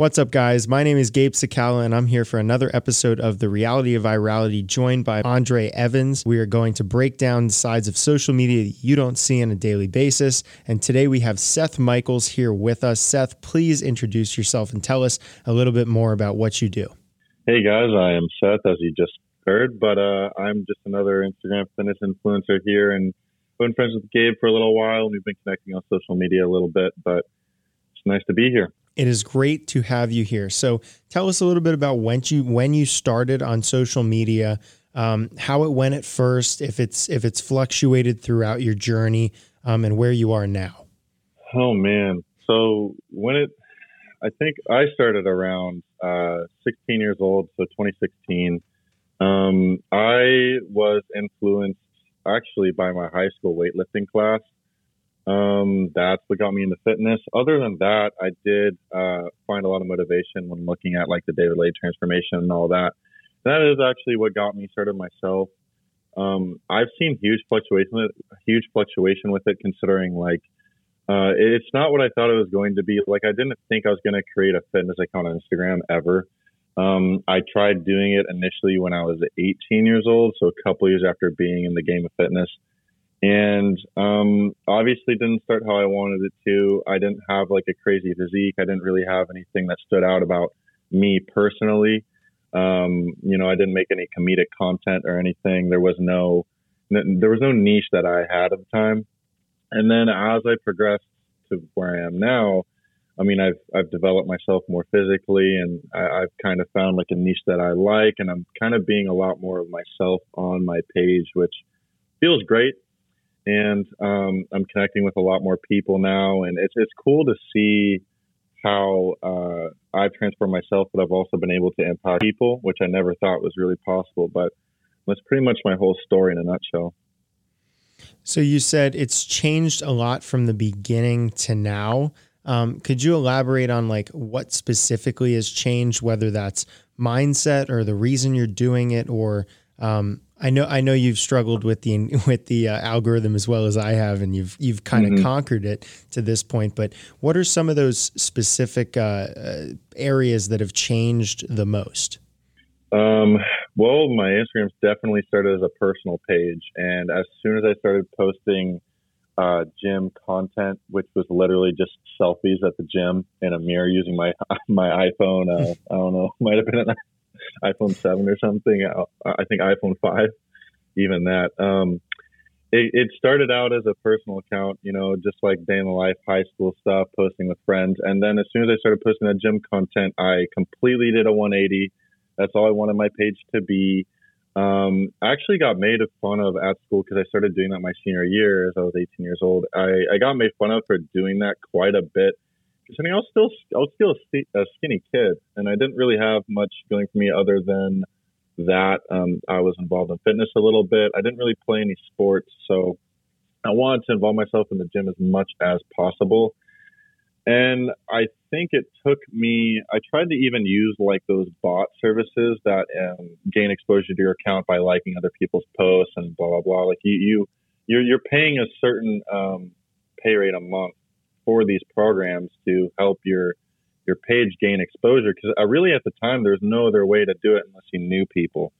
What's up, guys? My name is Gabe Sakala, and I'm here for another episode of The Reality of Virality, joined by Andre Evans. We are going to break down the sides of social media that you don't see on a daily basis. And today we have Seth Michaels here with us. Seth, please introduce yourself and tell us a little bit more about what you do. Hey, guys, I am Seth, as you just heard, but uh, I'm just another Instagram fitness influencer here and been friends with Gabe for a little while. We've been connecting on social media a little bit, but it's nice to be here. It is great to have you here. So tell us a little bit about when you when you started on social media, um, how it went at first, if it's if it's fluctuated throughout your journey, um, and where you are now. Oh man! So when it, I think I started around uh, 16 years old, so 2016. Um, I was influenced actually by my high school weightlifting class. Um, that's what got me into fitness. Other than that, I did uh, find a lot of motivation when looking at like the David Laid transformation and all that. That is actually what got me started myself. Um, I've seen huge fluctuation, huge fluctuation with it, considering like uh, it's not what I thought it was going to be. Like I didn't think I was going to create a fitness account on Instagram ever. Um, I tried doing it initially when I was 18 years old, so a couple years after being in the game of fitness and um, obviously didn't start how I wanted it to. I didn't have like a crazy physique. I didn't really have anything that stood out about me personally. Um, you know, I didn't make any comedic content or anything. There was no there was no niche that I had at the time. And then as I progressed to where I am now, I mean, I've I've developed myself more physically, and I, I've kind of found like a niche that I like, and I'm kind of being a lot more of myself on my page, which feels great and um, I'm connecting with a lot more people now, and it's it's cool to see how uh, I've transformed myself, but I've also been able to impact people, which I never thought was really possible. But that's pretty much my whole story in a nutshell. So you said it's changed a lot from the beginning to now. Um, could you elaborate on like what specifically has changed, whether that's mindset or the reason you're doing it, or um, I know I know you've struggled with the with the uh, algorithm as well as I have, and you've you've kind of mm-hmm. conquered it to this point. But what are some of those specific uh, uh, areas that have changed the most? Um, well, my Instagram's definitely started as a personal page, and as soon as I started posting uh, gym content, which was literally just selfies at the gym in a mirror using my my iPhone, uh, I don't know, might have been an iPhone 7 or something. Uh, I think iPhone 5, even that. Um, it, it, started out as a personal account, you know, just like day in the life, high school stuff, posting with friends. And then as soon as I started posting that gym content, I completely did a 180. That's all I wanted my page to be. Um, I actually got made fun of at school because I started doing that my senior year as I was 18 years old. I, I got made fun of for doing that quite a bit I mean, I was still I was still a, skinny kid, and I didn't really have much going for me other than that. Um, I was involved in fitness a little bit. I didn't really play any sports, so I wanted to involve myself in the gym as much as possible. And I think it took me. I tried to even use like those bot services that um, gain exposure to your account by liking other people's posts and blah blah blah. Like you, you you're you're paying a certain um, pay rate a month for these programs to help your your page gain exposure because I really at the time there's no other way to do it unless you knew people.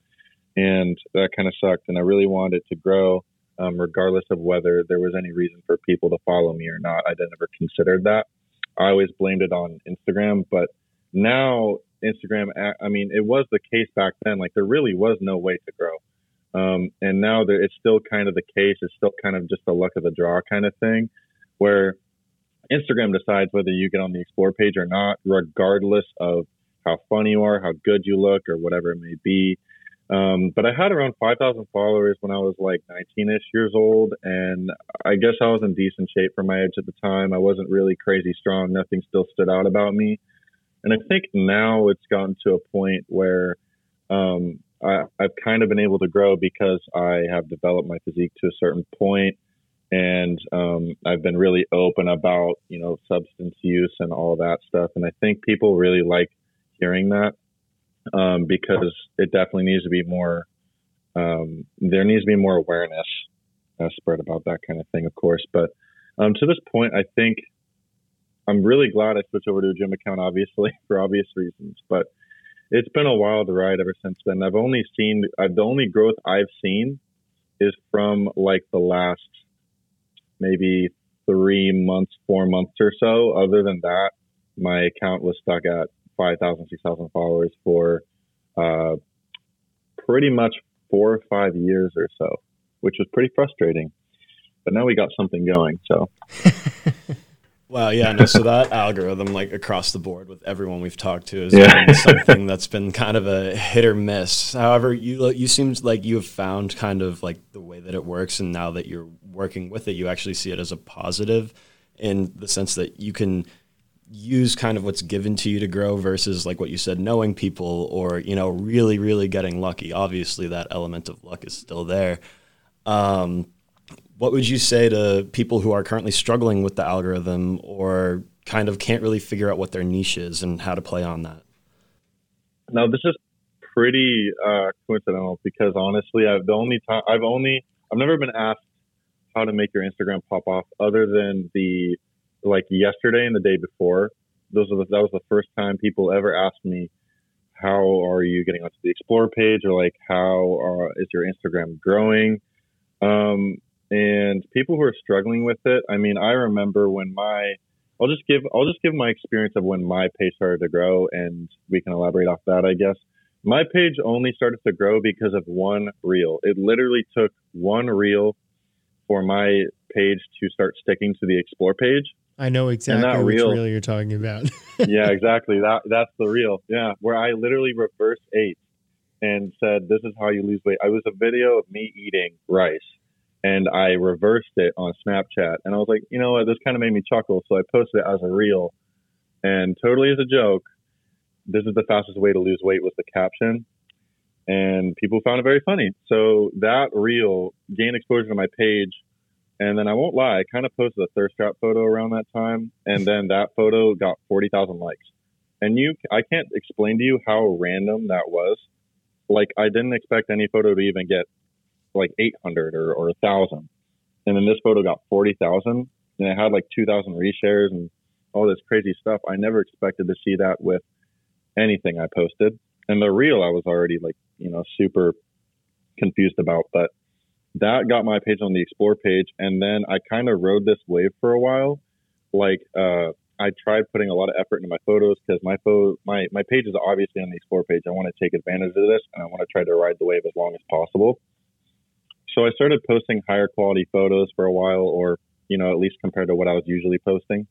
And that kind of sucked and i really wanted to grow um, regardless of whether there was any reason for people to follow me or not. I never considered that. I always blamed it on instagram but now instagram i mean it was the case back then. Like there really was no way to grow. Um, and now there, it's still kind of the case. It's still kind of just the luck of the draw kind of thing where Instagram decides whether you get on the explore page or not, regardless of how funny you are, how good you look, or whatever it may be. Um, but I had around 5,000 followers when I was like 19 ish years old. And I guess I was in decent shape for my age at the time. I wasn't really crazy strong. Nothing still stood out about me. And I think now it's gotten to a point where um, I, I've kind of been able to grow because I have developed my physique to a certain point and um, I've been really open about you know substance use and all that stuff, and I think people really like hearing that um, because it definitely needs to be more. Um, there needs to be more awareness uh, spread about that kind of thing, of course. But um, to this point, I think I'm really glad I switched over to a gym account, obviously for obvious reasons. But it's been a wild ride ever since then. I've only seen uh, the only growth I've seen is from like the last maybe three months, four months or so. Other than that, my account was stuck at 5,000, 6,000 followers for uh, pretty much four or five years or so, which was pretty frustrating. But now we got something going. So. Well, yeah, no, so that algorithm, like across the board with everyone we've talked to, is yeah. something that's been kind of a hit or miss. However, you you seems like you have found kind of like the way that it works, and now that you're working with it, you actually see it as a positive in the sense that you can use kind of what's given to you to grow versus like what you said knowing people or you know really really getting lucky. Obviously that element of luck is still there. Um, what would you say to people who are currently struggling with the algorithm or kind of can't really figure out what their niche is and how to play on that? Now this is pretty uh, coincidental because honestly i've the only time i've only i've never been asked how to make your instagram pop off other than the like yesterday and the day before. Those are the, that was the first time people ever asked me, "How are you getting onto the Explore page?" or like, "How uh, is your Instagram growing?" Um, and people who are struggling with it. I mean, I remember when my I'll just give I'll just give my experience of when my page started to grow, and we can elaborate off that, I guess. My page only started to grow because of one reel. It literally took one reel for my page to start sticking to the explore page. I know exactly which reel, reel you're talking about. yeah, exactly. That that's the reel. Yeah, where I literally reverse ate and said, "This is how you lose weight." I was a video of me eating rice, and I reversed it on Snapchat, and I was like, you know what, this kind of made me chuckle, so I posted it as a reel, and totally as a joke. This is the fastest way to lose weight was the caption, and people found it very funny. So that reel gained exposure to my page and then I won't lie, I kind of posted a thirst trap photo around that time, and then that photo got forty thousand likes. And you, I can't explain to you how random that was. Like I didn't expect any photo to even get like eight hundred or or a thousand, and then this photo got forty thousand, and it had like two thousand reshares and all this crazy stuff. I never expected to see that with anything I posted. And the reel, I was already like you know super confused about, but that got my page on the explore page and then i kind of rode this wave for a while. Like uh, i tried putting a lot of effort into my photos because my my, my page is obviously on the explore page. I want to take advantage of this and i want to try to ride the wave as long as possible. So i started posting higher quality photos for a while or you know at least compared to what i was usually posting.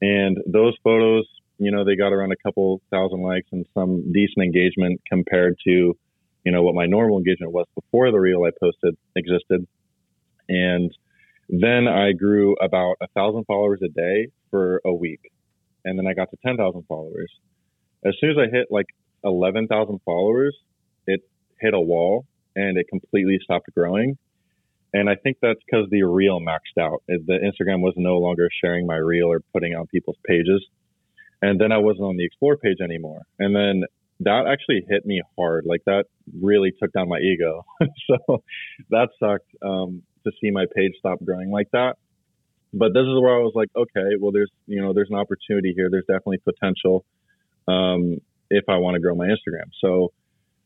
And those photos you know they got around a couple thousand likes and some decent engagement compared to you know, what my normal engagement was before the reel I posted existed. And then I grew about a thousand followers a day for a week. And then I got to 10,000 followers. As soon as I hit like 11,000 followers, it hit a wall and it completely stopped growing. And I think that's because the reel maxed out. The Instagram was no longer sharing my reel or putting on people's pages. And then I wasn't on the explore page anymore. And then that actually hit me hard. Like that really took down my ego. so that sucked um, to see my page stop growing like that. But this is where I was like, okay, well, there's you know there's an opportunity here. There's definitely potential um, if I want to grow my Instagram. So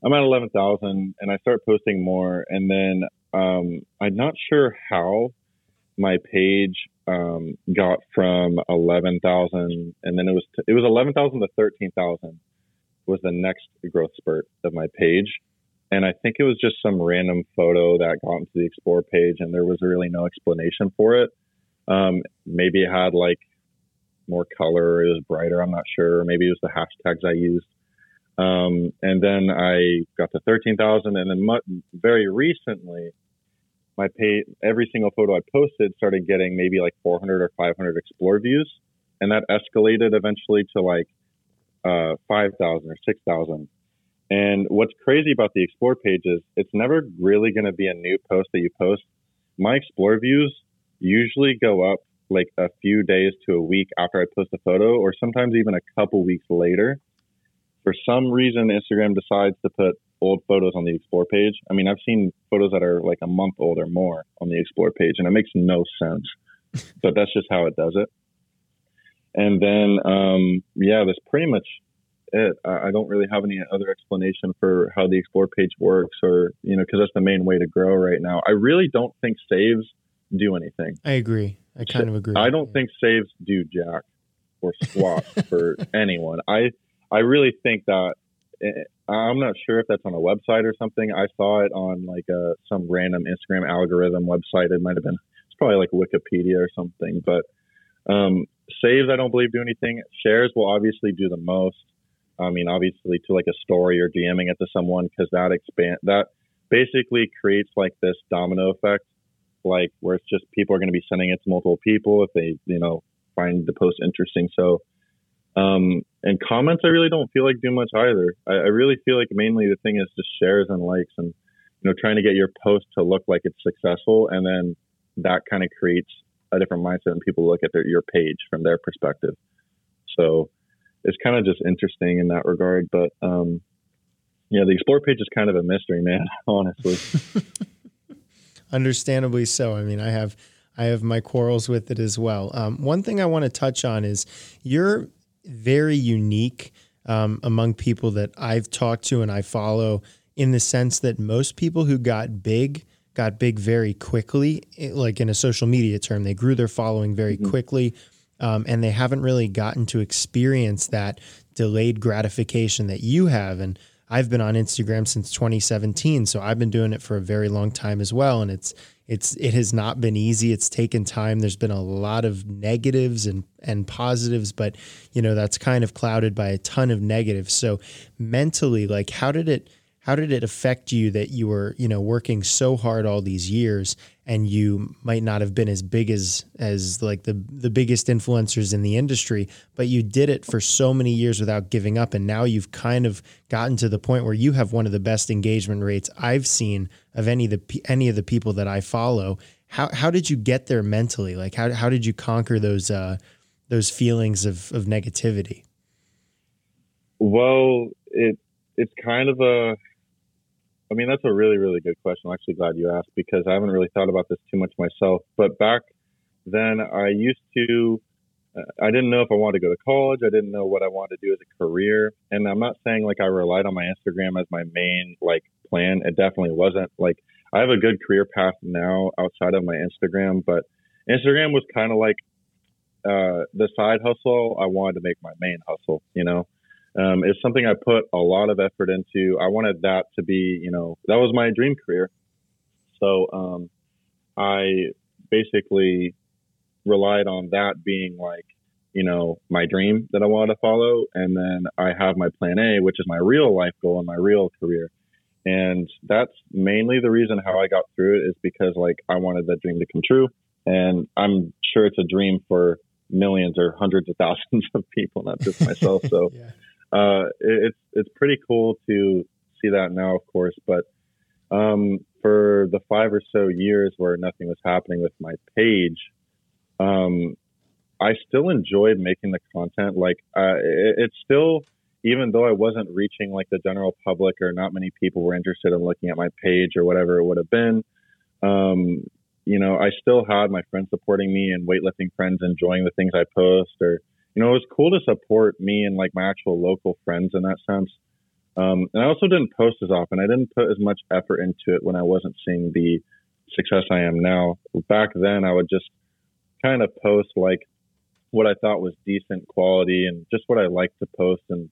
I'm at 11,000 and I start posting more. And then um, I'm not sure how my page um, got from 11,000 and then it was t- it was 11,000 to 13,000 was the next growth spurt of my page. And I think it was just some random photo that got into the explore page and there was really no explanation for it. Um, maybe it had like more color, or it was brighter, I'm not sure. Maybe it was the hashtags I used. Um, and then I got to 13,000 and then mu- very recently, my page, every single photo I posted started getting maybe like 400 or 500 explore views. And that escalated eventually to like uh, 5,000 or 6,000. And what's crazy about the explore page is it's never really going to be a new post that you post. My explore views usually go up like a few days to a week after I post a photo, or sometimes even a couple weeks later. For some reason, Instagram decides to put old photos on the explore page. I mean, I've seen photos that are like a month old or more on the explore page, and it makes no sense. but that's just how it does it. and then um, yeah, that's pretty much it. I, I don't really have any other explanation for how the explore page works, or you know, because that's the main way to grow right now. I really don't think saves do anything. I agree. I kind of agree. I don't think saves do jack or squat for anyone. I I really think that I'm not sure if that's on a website or something. I saw it on like a, some random Instagram algorithm website. It might have been it's probably like Wikipedia or something. But um, saves, I don't believe do anything. Shares will obviously do the most. I mean, obviously to like a story or DMing it to someone because that expand that basically creates like this domino effect, like where it's just people are going to be sending it to multiple people if they you know find the post interesting. So um, and comments, I really don't feel like do much either. I, I, really feel like mainly the thing is just shares and likes and, you know, trying to get your post to look like it's successful. And then that kind of creates a different mindset and people look at their, your page from their perspective. So it's kind of just interesting in that regard. But, um, yeah, the explore page is kind of a mystery, man, honestly. Understandably so. I mean, I have, I have my quarrels with it as well. Um, one thing I want to touch on is you're very unique um, among people that I've talked to and I follow in the sense that most people who got big got big very quickly, like in a social media term. They grew their following very mm-hmm. quickly. Um, and they haven't really gotten to experience that delayed gratification that you have. And I've been on Instagram since 2017, so I've been doing it for a very long time as well. And it's it's it has not been easy. It's taken time. There's been a lot of negatives and and positives, but you know that's kind of clouded by a ton of negatives. So mentally, like how did it how did it affect you that you were you know working so hard all these years and you might not have been as big as as like the the biggest influencers in the industry but you did it for so many years without giving up and now you've kind of gotten to the point where you have one of the best engagement rates I've seen of any of the any of the people that I follow. How how did you get there mentally? Like how how did you conquer those uh those feelings of of negativity? Well it it's kind of a I mean, that's a really, really good question. I'm actually glad you asked because I haven't really thought about this too much myself. But back then, I used to, uh, I didn't know if I wanted to go to college. I didn't know what I wanted to do as a career. And I'm not saying like I relied on my Instagram as my main like plan. It definitely wasn't. Like, I have a good career path now outside of my Instagram, but Instagram was kind of like uh, the side hustle. I wanted to make my main hustle, you know? Um, is something I put a lot of effort into. I wanted that to be, you know, that was my dream career. So um, I basically relied on that being like, you know, my dream that I wanted to follow. And then I have my plan A, which is my real life goal and my real career. And that's mainly the reason how I got through it is because like I wanted that dream to come true. And I'm sure it's a dream for millions or hundreds of thousands of people, not just myself. So yeah uh, it, it's it's pretty cool to see that now, of course. But um, for the five or so years where nothing was happening with my page, um, I still enjoyed making the content. Like uh, it, it's still, even though I wasn't reaching like the general public or not many people were interested in looking at my page or whatever it would have been. Um, you know, I still had my friends supporting me and weightlifting friends enjoying the things I post or you know, it was cool to support me and like my actual local friends in that sense. Um, and I also didn't post as often. I didn't put as much effort into it when I wasn't seeing the success I am now. Back then, I would just kind of post like what I thought was decent quality and just what I liked to post and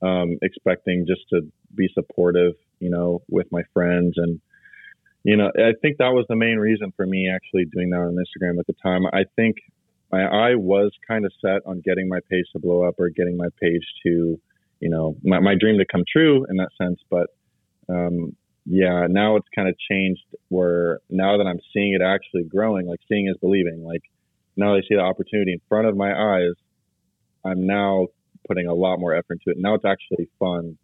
um, expecting just to be supportive, you know, with my friends. And, you know, I think that was the main reason for me actually doing that on Instagram at the time. I think my eye was kind of set on getting my page to blow up or getting my page to, you know, my, my dream to come true in that sense. But um, yeah, now it's kind of changed where now that I'm seeing it actually growing, like seeing is believing. Like now I see the opportunity in front of my eyes, I'm now putting a lot more effort into it. Now it's actually fun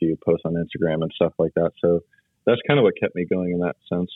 to post on Instagram and stuff like that. So that's kind of what kept me going in that sense.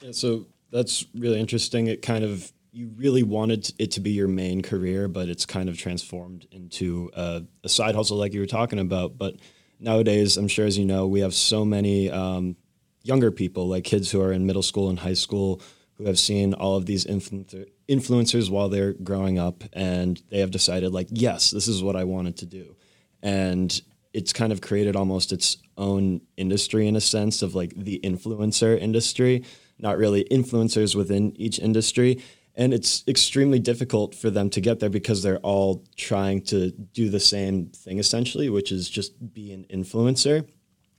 Yeah, so that's really interesting. It kind of you really wanted it to be your main career, but it's kind of transformed into a, a side hustle, like you were talking about. But nowadays, I'm sure as you know, we have so many um, younger people, like kids who are in middle school and high school, who have seen all of these influencer, influencers while they're growing up and they have decided like yes this is what i wanted to do and it's kind of created almost its own industry in a sense of like the influencer industry not really influencers within each industry and it's extremely difficult for them to get there because they're all trying to do the same thing essentially which is just be an influencer.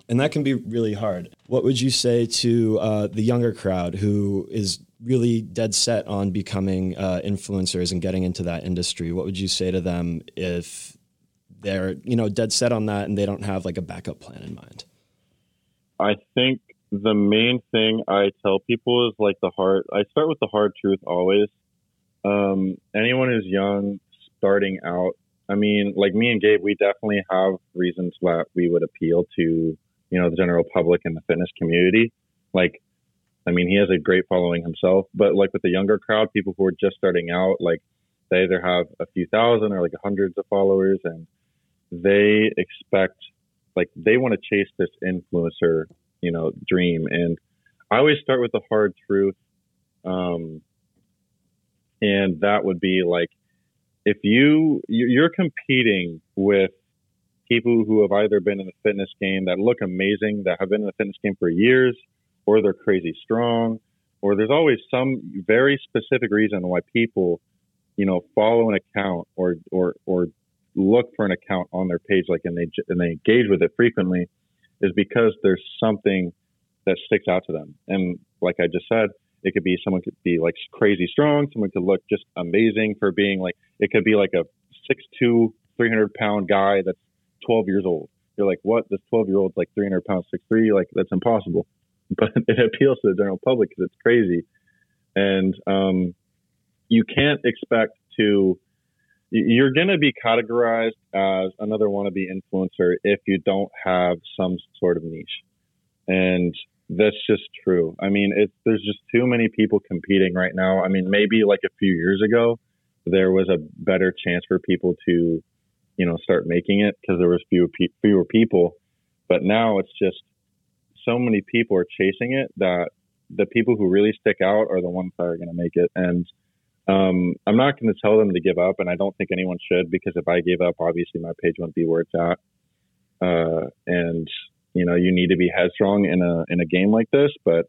And that can be really hard. What would you say to uh, the younger crowd who is really dead set on becoming uh, influencers and getting into that industry? What would you say to them if they're you know dead set on that and they don't have like a backup plan in mind? I think the main thing i tell people is like the hard i start with the hard truth always. Um, anyone who's young starting out i mean like me and gabe we definitely have reasons that we would appeal to you know the general public and the fitness community. Like I mean, he has a great following himself, but like with the younger crowd, people who are just starting out, like they either have a few thousand or like hundreds of followers and they expect like they want to chase this influencer, you know, dream. And I always start with the hard truth. Um, and that would be like, if you, you're competing with people who have either been in the fitness game that look amazing, that have been in the fitness game for years, or they're crazy strong, or there's always some very specific reason why people, you know, follow an account or or or look for an account on their page, like and they and they engage with it frequently, is because there's something that sticks out to them. And like I just said, it could be someone could be like crazy strong, someone could look just amazing for being like it could be like a 6'2", 300 pound guy that's 12 years old. You're like, what? This 12 year old's like 300 pounds, 6'3", like that's impossible. but it appeals to the general public because it's crazy. And um, you can't expect to, you're going to be categorized as another wannabe influencer if you don't have some sort of niche. And that's just true. I mean, it, there's just too many people competing right now. I mean, maybe like a few years ago, there was a better chance for people to, you know, start making it because there was fewer fewer people. But now it's just so many people are chasing it that the people who really stick out are the ones that are going to make it. And um, I'm not going to tell them to give up, and I don't think anyone should because if I gave up, obviously my page wouldn't be where it's at. Uh, and you know, you need to be headstrong in a in a game like this, but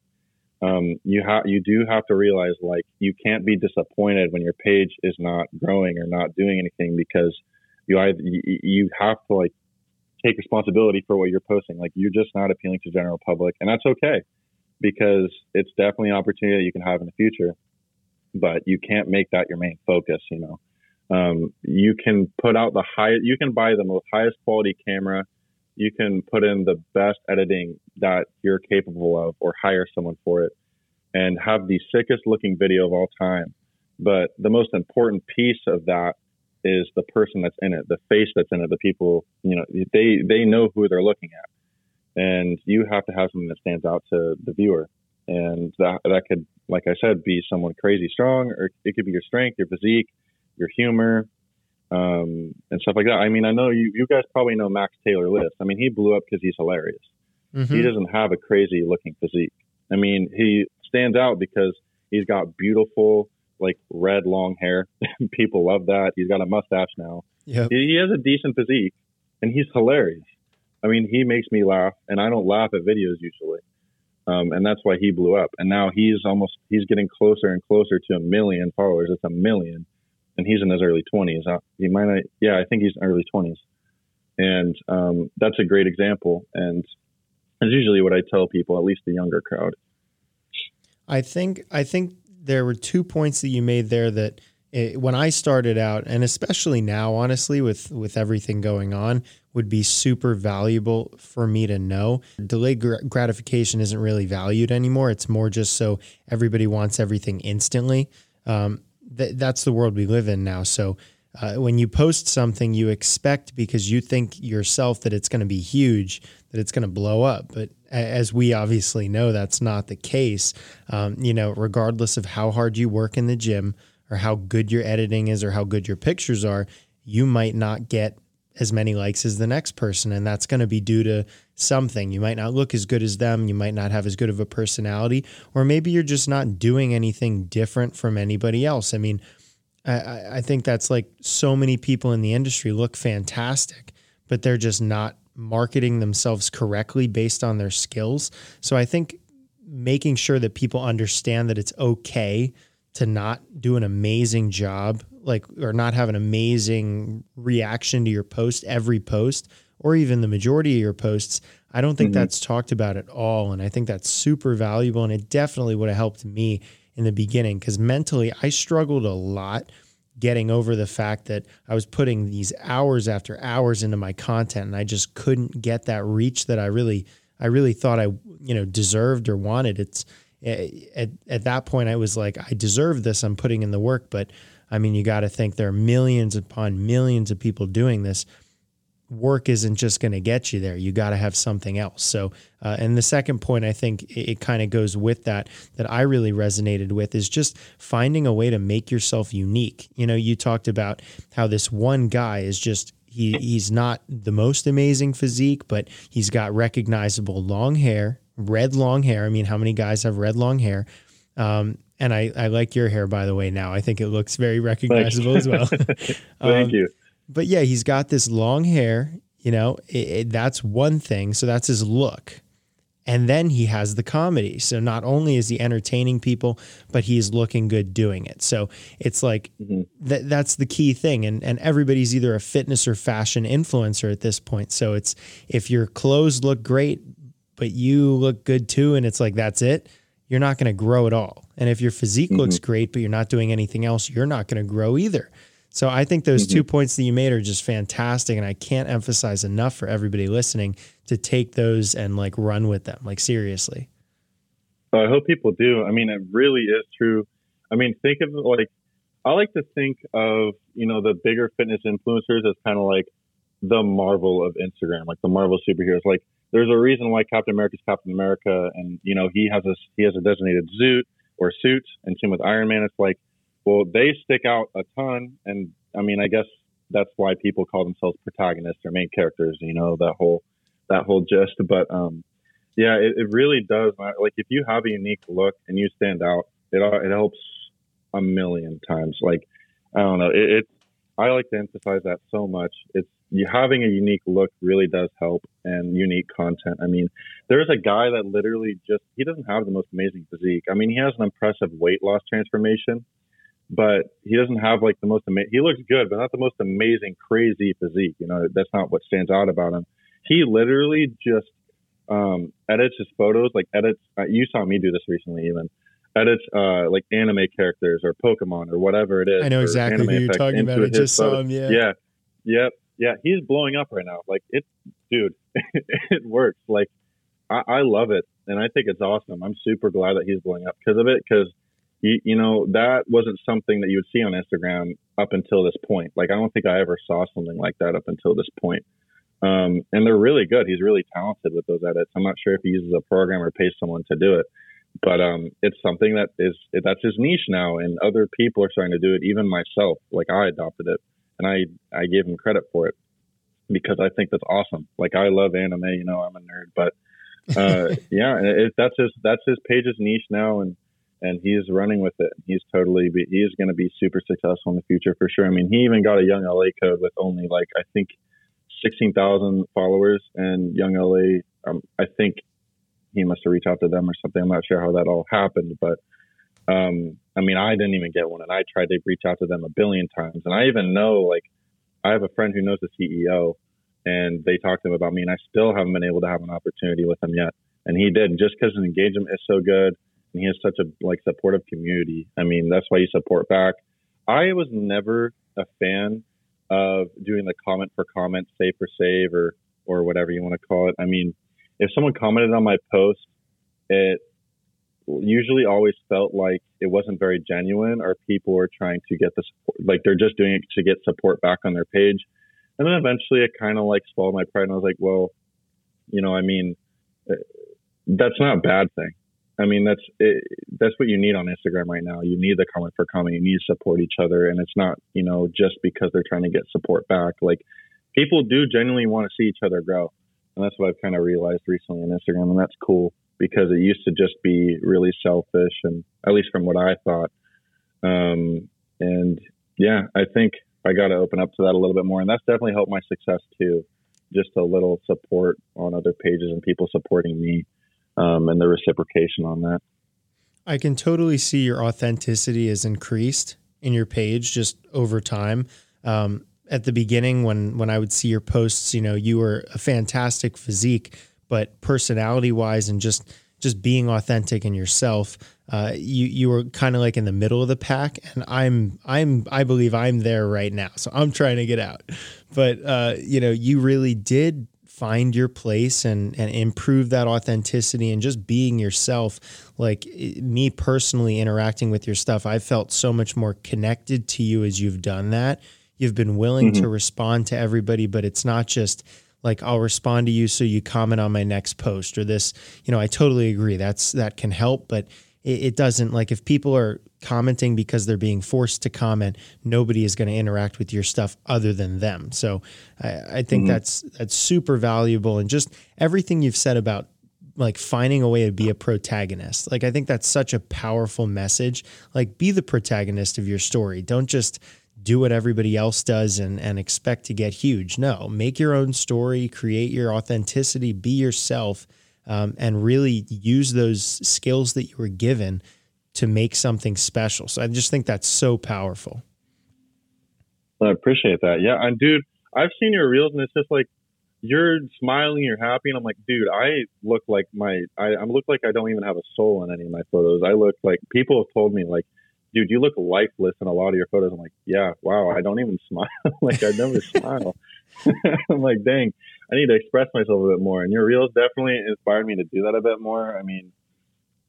um, you have you do have to realize like you can't be disappointed when your page is not growing or not doing anything because you either you, you have to like take responsibility for what you're posting. Like you're just not appealing to general public, and that's okay because it's definitely an opportunity that you can have in the future. But you can't make that your main focus. You know, um, you can put out the high, you can buy the most highest quality camera, you can put in the best editing that you're capable of, or hire someone for it, and have the sickest looking video of all time. But the most important piece of that is the person that's in it, the face that's in it, the people, you know, they, they know who they're looking at. And you have to have something that stands out to the viewer. And that, that could, like I said, be someone crazy strong, or it could be your strength, your physique, your humor, um, and stuff like that. I mean, I know you, you guys probably know Max Taylor List. I mean, he blew up because he's hilarious. Mm-hmm. He doesn't have a crazy looking physique. I mean, he stands out because he's got beautiful, like red long hair. People love that. He's got a mustache now. Yep. He, he has a decent physique and he's hilarious. I mean, he makes me laugh and I don't laugh at videos usually. Um, and that's why he blew up. And now he's almost, he's getting closer and closer to a million followers. It's a million and he's in his early twenties. Uh, he might not, yeah, I think he's in early twenties. And, um, that's a great example. And it's usually what I tell people, at least the younger crowd. I think, I think there were two points that you made there that it, when I started out, and especially now, honestly, with with everything going on, would be super valuable for me to know. Delayed gr- gratification isn't really valued anymore. It's more just so everybody wants everything instantly. Um, th- that's the world we live in now. So uh, when you post something, you expect because you think yourself that it's going to be huge, that it's going to blow up. But as we obviously know, that's not the case. Um, you know, regardless of how hard you work in the gym or how good your editing is or how good your pictures are, you might not get as many likes as the next person. And that's going to be due to something. You might not look as good as them. You might not have as good of a personality, or maybe you're just not doing anything different from anybody else. I mean, I, I think that's like so many people in the industry look fantastic, but they're just not marketing themselves correctly based on their skills. So I think making sure that people understand that it's okay to not do an amazing job, like, or not have an amazing reaction to your post every post, or even the majority of your posts, I don't think mm-hmm. that's talked about at all. And I think that's super valuable. And it definitely would have helped me in the beginning because mentally I struggled a lot getting over the fact that I was putting these hours after hours into my content and I just couldn't get that reach that I really I really thought I you know deserved or wanted. It's at, at that point I was like I deserve this. I'm putting in the work, but I mean you got to think there are millions upon millions of people doing this work isn't just going to get you there. You got to have something else. So, uh, and the second point, I think it, it kind of goes with that, that I really resonated with is just finding a way to make yourself unique. You know, you talked about how this one guy is just, he, he's not the most amazing physique, but he's got recognizable long hair, red long hair. I mean, how many guys have red long hair? Um, and I, I like your hair, by the way, now. I think it looks very recognizable as well. Thank um, you but yeah, he's got this long hair. You know, it, it, that's one thing. So that's his look. And then he has the comedy. So not only is he entertaining people, but he's looking good doing it. So it's like mm-hmm. that that's the key thing. And and everybody's either a fitness or fashion influencer at this point. So it's if your clothes look great, but you look good too, and it's like that's it, you're not going to grow at all. And if your physique mm-hmm. looks great, but you're not doing anything else, you're not going to grow either. So I think those mm-hmm. two points that you made are just fantastic. And I can't emphasize enough for everybody listening to take those and like run with them, like seriously. I hope people do. I mean, it really is true. I mean, think of like, I like to think of, you know, the bigger fitness influencers as kind of like the Marvel of Instagram, like the Marvel superheroes. Like, there's a reason why Captain America's Captain America, and you know he has a he has a designated suit or suit, and same with Iron Man. It's like well, they stick out a ton, and I mean, I guess that's why people call themselves protagonists or main characters. You know, that whole that whole gist. But um, yeah, it, it really does. Like if you have a unique look and you stand out, it it helps a million times. Like I don't know, it, it's I like to emphasize that so much. It's you having a unique look really does help and unique content. I mean, there's a guy that literally just he doesn't have the most amazing physique. I mean, he has an impressive weight loss transformation, but he doesn't have like the most amazing. He looks good, but not the most amazing, crazy physique. You know, that's not what stands out about him. He literally just um, edits his photos, like edits. Uh, you saw me do this recently, even edits uh, like anime characters or Pokemon or whatever it is. I know exactly who you're talking about. I just saw him. Yeah. Yeah. Yep. Yeah. He's blowing up right now. Like it, dude. it works. Like I, I love it, and I think it's awesome. I'm super glad that he's blowing up because of it. Because you, you know, that wasn't something that you would see on Instagram up until this point. Like, I don't think I ever saw something like that up until this point. Um, and they're really good. He's really talented with those edits. I'm not sure if he uses a program or pays someone to do it, but um, it's something that is that's his niche now, and other people are starting to do it. Even myself, like I adopted it, and I I gave him credit for it because I think that's awesome. Like I love anime, you know, I'm a nerd, but uh, yeah, it, that's his that's his page's niche now, and and he's running with it. He's totally be, he's going to be super successful in the future for sure. I mean, he even got a Young LA code with only like I think sixteen thousand followers, and Young LA. Um, I think he must have reached out to them or something. I'm not sure how that all happened, but um, I mean, I didn't even get one, and I tried to reach out to them a billion times, and I even know like I have a friend who knows the CEO, and they talked to him about me, and I still haven't been able to have an opportunity with him yet. And he did just because his engagement is so good and he has such a like supportive community. I mean, that's why you support back. I was never a fan of doing the comment for comment, save for save, or or whatever you want to call it. I mean, if someone commented on my post, it usually always felt like it wasn't very genuine, or people were trying to get the support, like they're just doing it to get support back on their page. And then eventually, it kind of like swallowed my pride, and I was like, well, you know, I mean, eh, that's not a bad thing. I mean, that's it, that's what you need on Instagram right now. You need the comment for comment. You need to support each other, and it's not you know just because they're trying to get support back. Like people do genuinely want to see each other grow, and that's what I've kind of realized recently on Instagram, and that's cool because it used to just be really selfish, and at least from what I thought. Um, and yeah, I think I got to open up to that a little bit more, and that's definitely helped my success too. Just a little support on other pages and people supporting me, um, and the reciprocation on that. I can totally see your authenticity has increased in your page just over time. Um, at the beginning, when when I would see your posts, you know, you were a fantastic physique, but personality wise and just just being authentic in yourself, uh, you you were kind of like in the middle of the pack, and I'm I'm I believe I'm there right now, so I'm trying to get out. But uh, you know, you really did find your place and and improve that authenticity and just being yourself like me personally interacting with your stuff i felt so much more connected to you as you've done that you've been willing mm-hmm. to respond to everybody but it's not just like I'll respond to you so you comment on my next post or this you know I totally agree that's that can help but it, it doesn't like if people are commenting because they're being forced to comment nobody is going to interact with your stuff other than them so I, I think mm-hmm. that's that's super valuable and just everything you've said about like finding a way to be a protagonist like I think that's such a powerful message like be the protagonist of your story don't just do what everybody else does and, and expect to get huge. No, make your own story, create your authenticity, be yourself, um, and really use those skills that you were given to make something special. So I just think that's so powerful. I appreciate that. Yeah. And dude, I've seen your reels and it's just like, you're smiling, you're happy, and I'm like, dude, I look like my, I, I look like I don't even have a soul in any of my photos. I look like people have told me like, dude, you look lifeless in a lot of your photos. I'm like, yeah, wow, I don't even smile. like I never smile. I'm like, dang, I need to express myself a bit more. And your reels definitely inspired me to do that a bit more. I mean,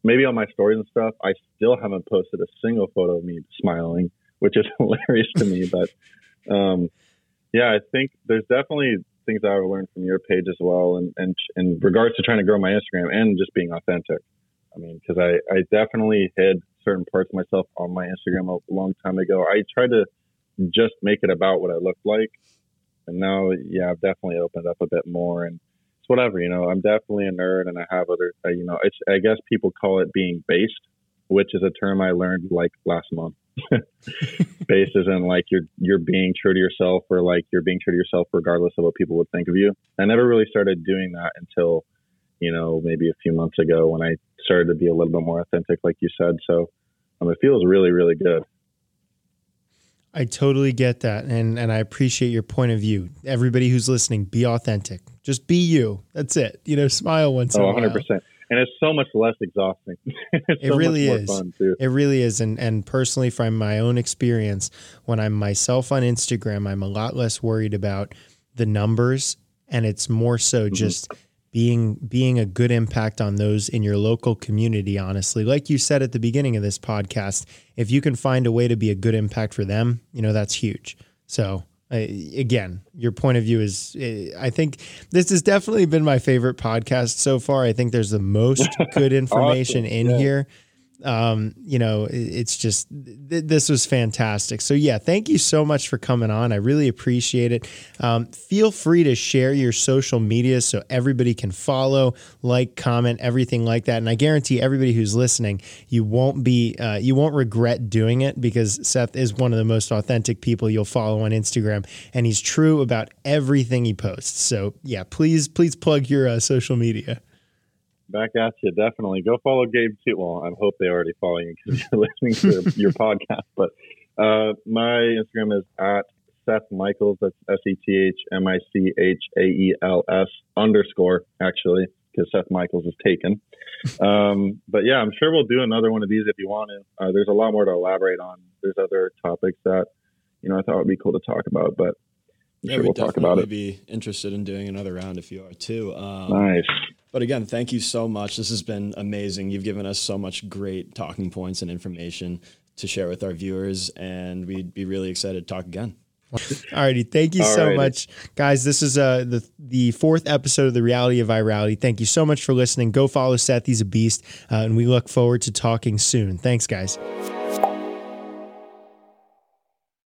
maybe on my stories and stuff, I still haven't posted a single photo of me smiling, which is hilarious to me. But um, yeah, I think there's definitely things I've learned from your page as well, and, and in regards to trying to grow my Instagram and just being authentic. I mean, because I, I definitely hid certain parts of myself on my Instagram a long time ago. I tried to just make it about what I looked like. And now, yeah, I've definitely opened up a bit more and it's whatever, you know, I'm definitely a nerd and I have other, uh, you know, it's, I guess people call it being based, which is a term I learned like last month. based isn't like you're, you're being true to yourself or like you're being true to yourself regardless of what people would think of you. I never really started doing that until, you know, maybe a few months ago when I started to be a little bit more authentic, like you said. So um, it feels really, really good. I totally get that, and and I appreciate your point of view. Everybody who's listening, be authentic. Just be you. That's it. You know, smile once oh, in a 100 percent. And it's so much less exhausting. it really is. It really is. And and personally, from my own experience, when I'm myself on Instagram, I'm a lot less worried about the numbers, and it's more so mm-hmm. just being being a good impact on those in your local community honestly like you said at the beginning of this podcast if you can find a way to be a good impact for them you know that's huge so uh, again your point of view is uh, i think this has definitely been my favorite podcast so far i think there's the most good information awesome. in yeah. here um, you know, it's just th- this was fantastic. So yeah, thank you so much for coming on. I really appreciate it. Um, feel free to share your social media so everybody can follow, like, comment, everything like that. And I guarantee everybody who's listening, you won't be, uh, you won't regret doing it because Seth is one of the most authentic people you'll follow on Instagram, and he's true about everything he posts. So yeah, please, please plug your uh, social media back at you. Definitely go follow Gabe too. Well, I hope they already follow you because you're listening to your podcast. But uh, my Instagram is at Seth Michaels. That's S E T H M I C H A E L S underscore actually because Seth Michaels is taken. Um, but yeah, I'm sure we'll do another one of these if you want to. Uh, there's a lot more to elaborate on. There's other topics that you know I thought would be cool to talk about, but. I'm yeah, sure we'll talk about it. Be interested in doing another round if you are too. Um, nice. But again, thank you so much. This has been amazing. You've given us so much great talking points and information to share with our viewers, and we'd be really excited to talk again. Alrighty, thank you so much, guys. This is uh, the the fourth episode of the Reality of Virality. Thank you so much for listening. Go follow Seth; he's a beast, uh, and we look forward to talking soon. Thanks, guys.